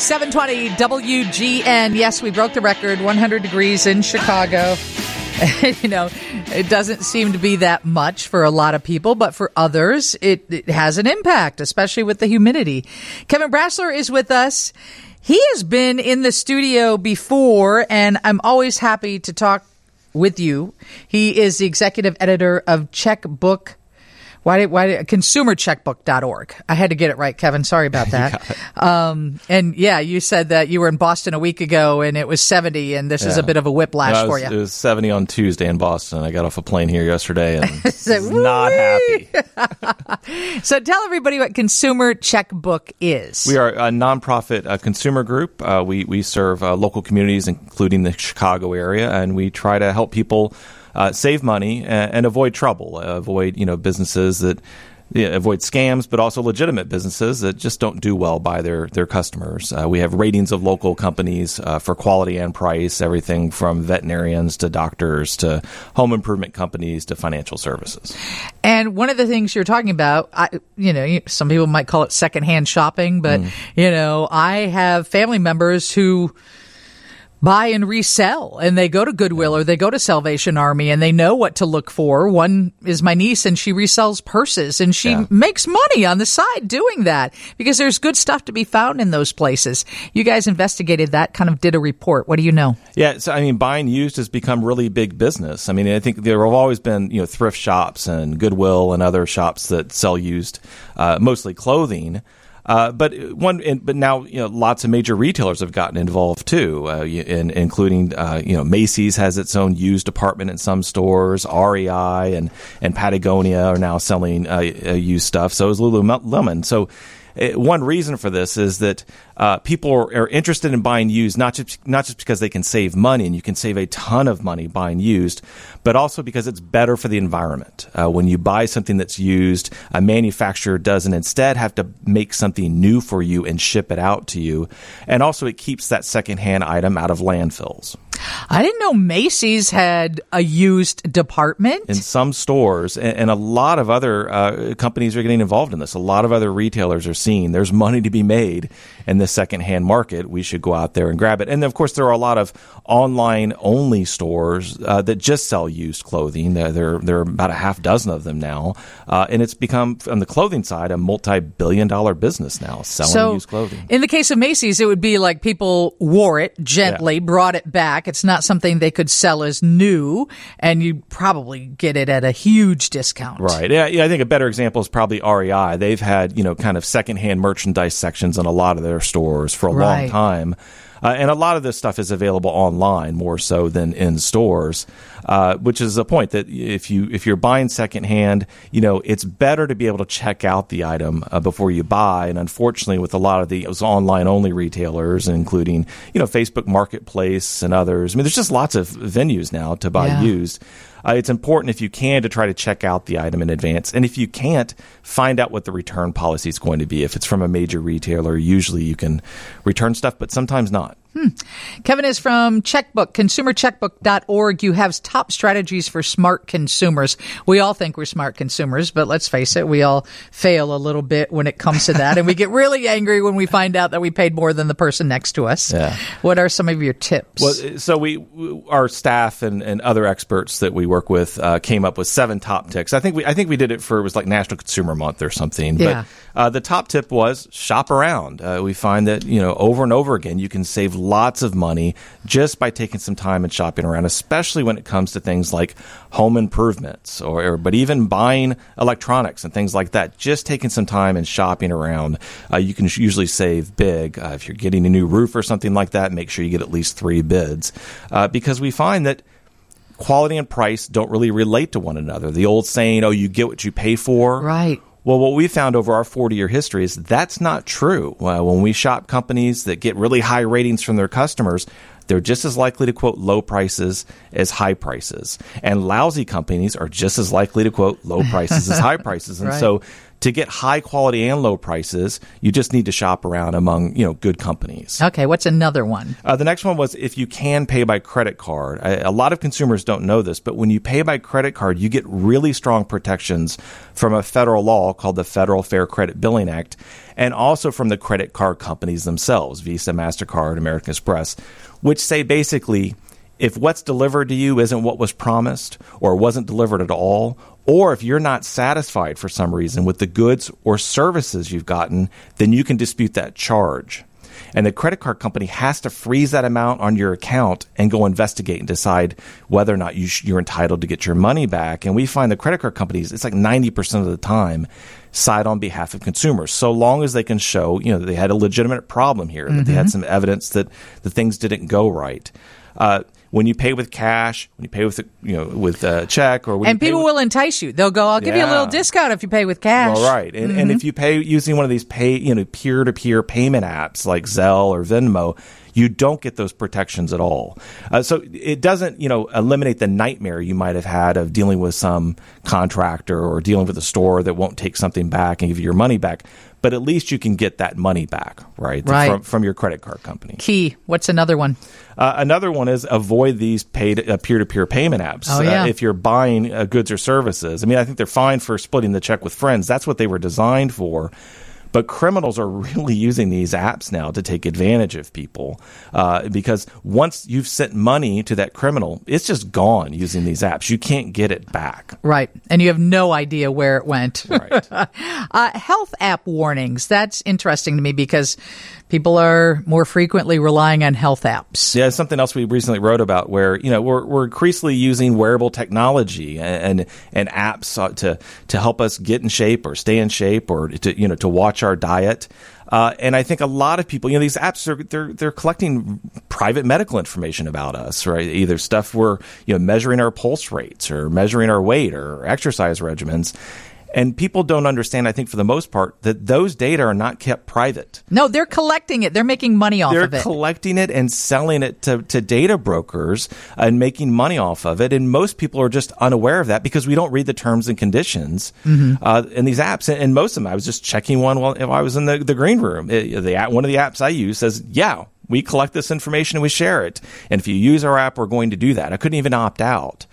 720 WGN. Yes, we broke the record 100 degrees in Chicago. you know, it doesn't seem to be that much for a lot of people, but for others, it, it has an impact, especially with the humidity. Kevin Brasler is with us. He has been in the studio before, and I'm always happy to talk with you. He is the executive editor of Checkbook why did why did consumercheckbook.org? I had to get it right, Kevin. Sorry about that. um, and yeah, you said that you were in Boston a week ago and it was 70 and this yeah. is a bit of a whiplash no, for you. It was 70 on Tuesday in Boston. I got off a plane here yesterday and so, not happy. so tell everybody what Consumer Checkbook is. We are a nonprofit uh, consumer group. Uh, we we serve uh, local communities including the Chicago area and we try to help people uh, save money and, and avoid trouble, uh, avoid you know businesses that yeah, avoid scams, but also legitimate businesses that just don't do well by their their customers. Uh, we have ratings of local companies uh, for quality and price, everything from veterinarians to doctors to home improvement companies to financial services. And one of the things you're talking about, I, you know, some people might call it secondhand shopping, but mm. you know, I have family members who buy and resell and they go to Goodwill or they go to Salvation Army and they know what to look for. One is my niece and she resells purses and she yeah. makes money on the side doing that because there's good stuff to be found in those places. You guys investigated that, kind of did a report. What do you know? Yeah, so I mean buying used has become really big business. I mean, I think there have always been, you know, thrift shops and Goodwill and other shops that sell used uh, mostly clothing. Uh, but one, but now you know, lots of major retailers have gotten involved too, uh, in, including uh, you know Macy's has its own used department in some stores. REI and and Patagonia are now selling uh, uh, used stuff. So is Lululemon. So uh, one reason for this is that uh, people are, are, interested in buying used not just not just because they can save money and you can save a ton of money buying used, but also because it's better for the environment. Uh, when you buy something that's used, a manufacturer doesn't instead have to make something new for you and ship it out to you, and also it keeps that secondhand item out of landfills. I didn't know Macy's had a used department. In some stores, and, and a lot of other uh, companies are getting involved in this. A lot of other retailers are seeing there's money to be made in the secondhand market. We should go out there and grab it. And of course, there are a lot of online only stores uh, that just sell used clothing. There, there, there, are about a half dozen of them now. Uh, and it's become, on the clothing side, a multi billion dollar business now selling so, used clothing. In the case of Macy's, it would be like people wore it gently, yeah. brought it back it's not something they could sell as new, and you probably get it at a huge discount. Right. Yeah, yeah. I think a better example is probably REI. They've had you know kind of secondhand merchandise sections in a lot of their stores for a right. long time. Uh, and a lot of this stuff is available online more so than in stores, uh, which is a point that if you if you're buying secondhand, you know it's better to be able to check out the item uh, before you buy. And unfortunately, with a lot of these online only retailers, including you know Facebook Marketplace and others, I mean, there's just lots of venues now to buy yeah. used. Uh, it's important if you can to try to check out the item in advance. And if you can't, find out what the return policy is going to be. If it's from a major retailer, usually you can return stuff, but sometimes not. Hmm. Kevin is from Checkbook, consumercheckbook.org. You have top strategies for smart consumers. We all think we're smart consumers, but let's face it, we all fail a little bit when it comes to that. and we get really angry when we find out that we paid more than the person next to us. Yeah. What are some of your tips? Well, so we, our staff and, and other experts that we work with uh, came up with seven top tips. I think we, I think we did it for, it was like National Consumer Month or something. Yeah. But uh, the top tip was shop around. Uh, we find that, you know, over and over again, you can save lots of money just by taking some time and shopping around, especially when it comes to things like home improvements or, or but even buying electronics and things like that. Just taking some time and shopping around, uh, you can usually save big. Uh, if you're getting a new roof or something like that, make sure you get at least three bids uh, because we find that quality and price don't really relate to one another. The old saying, "Oh, you get what you pay for." Right. Well, what we found over our 40 year history is that's not true. Uh, when we shop companies that get really high ratings from their customers, they're just as likely to quote low prices as high prices. And lousy companies are just as likely to quote low prices as high prices. And right. so to get high quality and low prices, you just need to shop around among you know good companies. Okay, what's another one? Uh, the next one was if you can pay by credit card. I, a lot of consumers don't know this, but when you pay by credit card, you get really strong protections from a federal law called the Federal Fair Credit Billing Act, and also from the credit card companies themselves, Visa, Mastercard, American Express, which say basically if what's delivered to you isn't what was promised or wasn't delivered at all, or if you're not satisfied for some reason with the goods or services you've gotten, then you can dispute that charge. And the credit card company has to freeze that amount on your account and go investigate and decide whether or not you sh- you're entitled to get your money back. And we find the credit card companies, it's like 90% of the time, side on behalf of consumers, so long as they can show, you know, that they had a legitimate problem here, mm-hmm. that they had mm-hmm. some evidence that the things didn't go right. Uh, when you pay with cash, when you pay with you know with a check, or and people with, will entice you. They'll go, "I'll give yeah. you a little discount if you pay with cash." All right, and, mm-hmm. and if you pay using one of these pay you know peer to peer payment apps like Zelle or Venmo, you don't get those protections at all. Uh, so it doesn't, you know, eliminate the nightmare you might have had of dealing with some contractor or dealing with a store that won't take something back and give you your money back. But at least you can get that money back, right? right. From, from your credit card company. Key. What's another one? Uh, another one is avoid these paid uh, peer-to-peer payment apps. Oh, yeah. Uh, if you're buying uh, goods or services, I mean, I think they're fine for splitting the check with friends. That's what they were designed for. But criminals are really using these apps now to take advantage of people uh, because once you've sent money to that criminal, it's just gone using these apps. You can't get it back. Right. And you have no idea where it went. Right. uh, health app warnings. That's interesting to me because people are more frequently relying on health apps. Yeah, something else we recently wrote about where you know we're, we're increasingly using wearable technology and, and, and apps to to help us get in shape or stay in shape or to you know to watch our diet. Uh, and I think a lot of people, you know, these apps are they're they're collecting private medical information about us, right? Either stuff we're you know measuring our pulse rates or measuring our weight or exercise regimens, and people don't understand, I think, for the most part, that those data are not kept private. No, they're collecting it. They're making money off they're of it. They're collecting it and selling it to, to data brokers and making money off of it. And most people are just unaware of that because we don't read the terms and conditions mm-hmm. uh, in these apps. And, most of them, I was just checking one while I was in the, the green room. It, the, one of the apps I use says, yeah, we collect this information and we share it. And if you use our app, we're going to do that. I couldn't even opt out.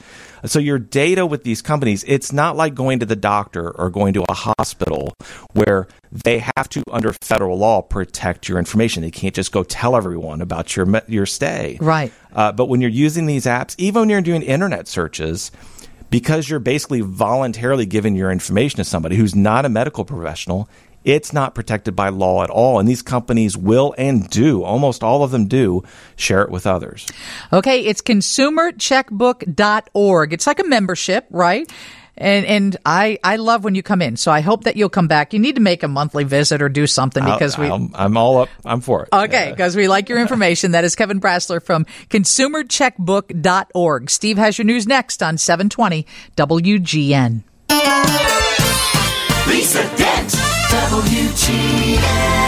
So your data with these companies, it's not like going to the doctor or going to a hospital where they have to, under federal law, protect your information. They can't just go tell everyone about your your stay. Right. Uh, but when you're using these apps, even when you're doing internet searches, because you're basically voluntarily giving your information to somebody who's not a medical professional, it's not protected by law at all. And these companies will and do, almost all of them do, share it with others. Okay, it's consumercheckbook.org. It's like a membership, right? And and I I love when you come in. So I hope that you'll come back. You need to make a monthly visit or do something because we. i am all up. I'm for it. Okay, because we like your information. that is Kevin Brasler from ConsumerCheckbook.org. Steve has your news next on 720 WGN. Lisa Dent. 期待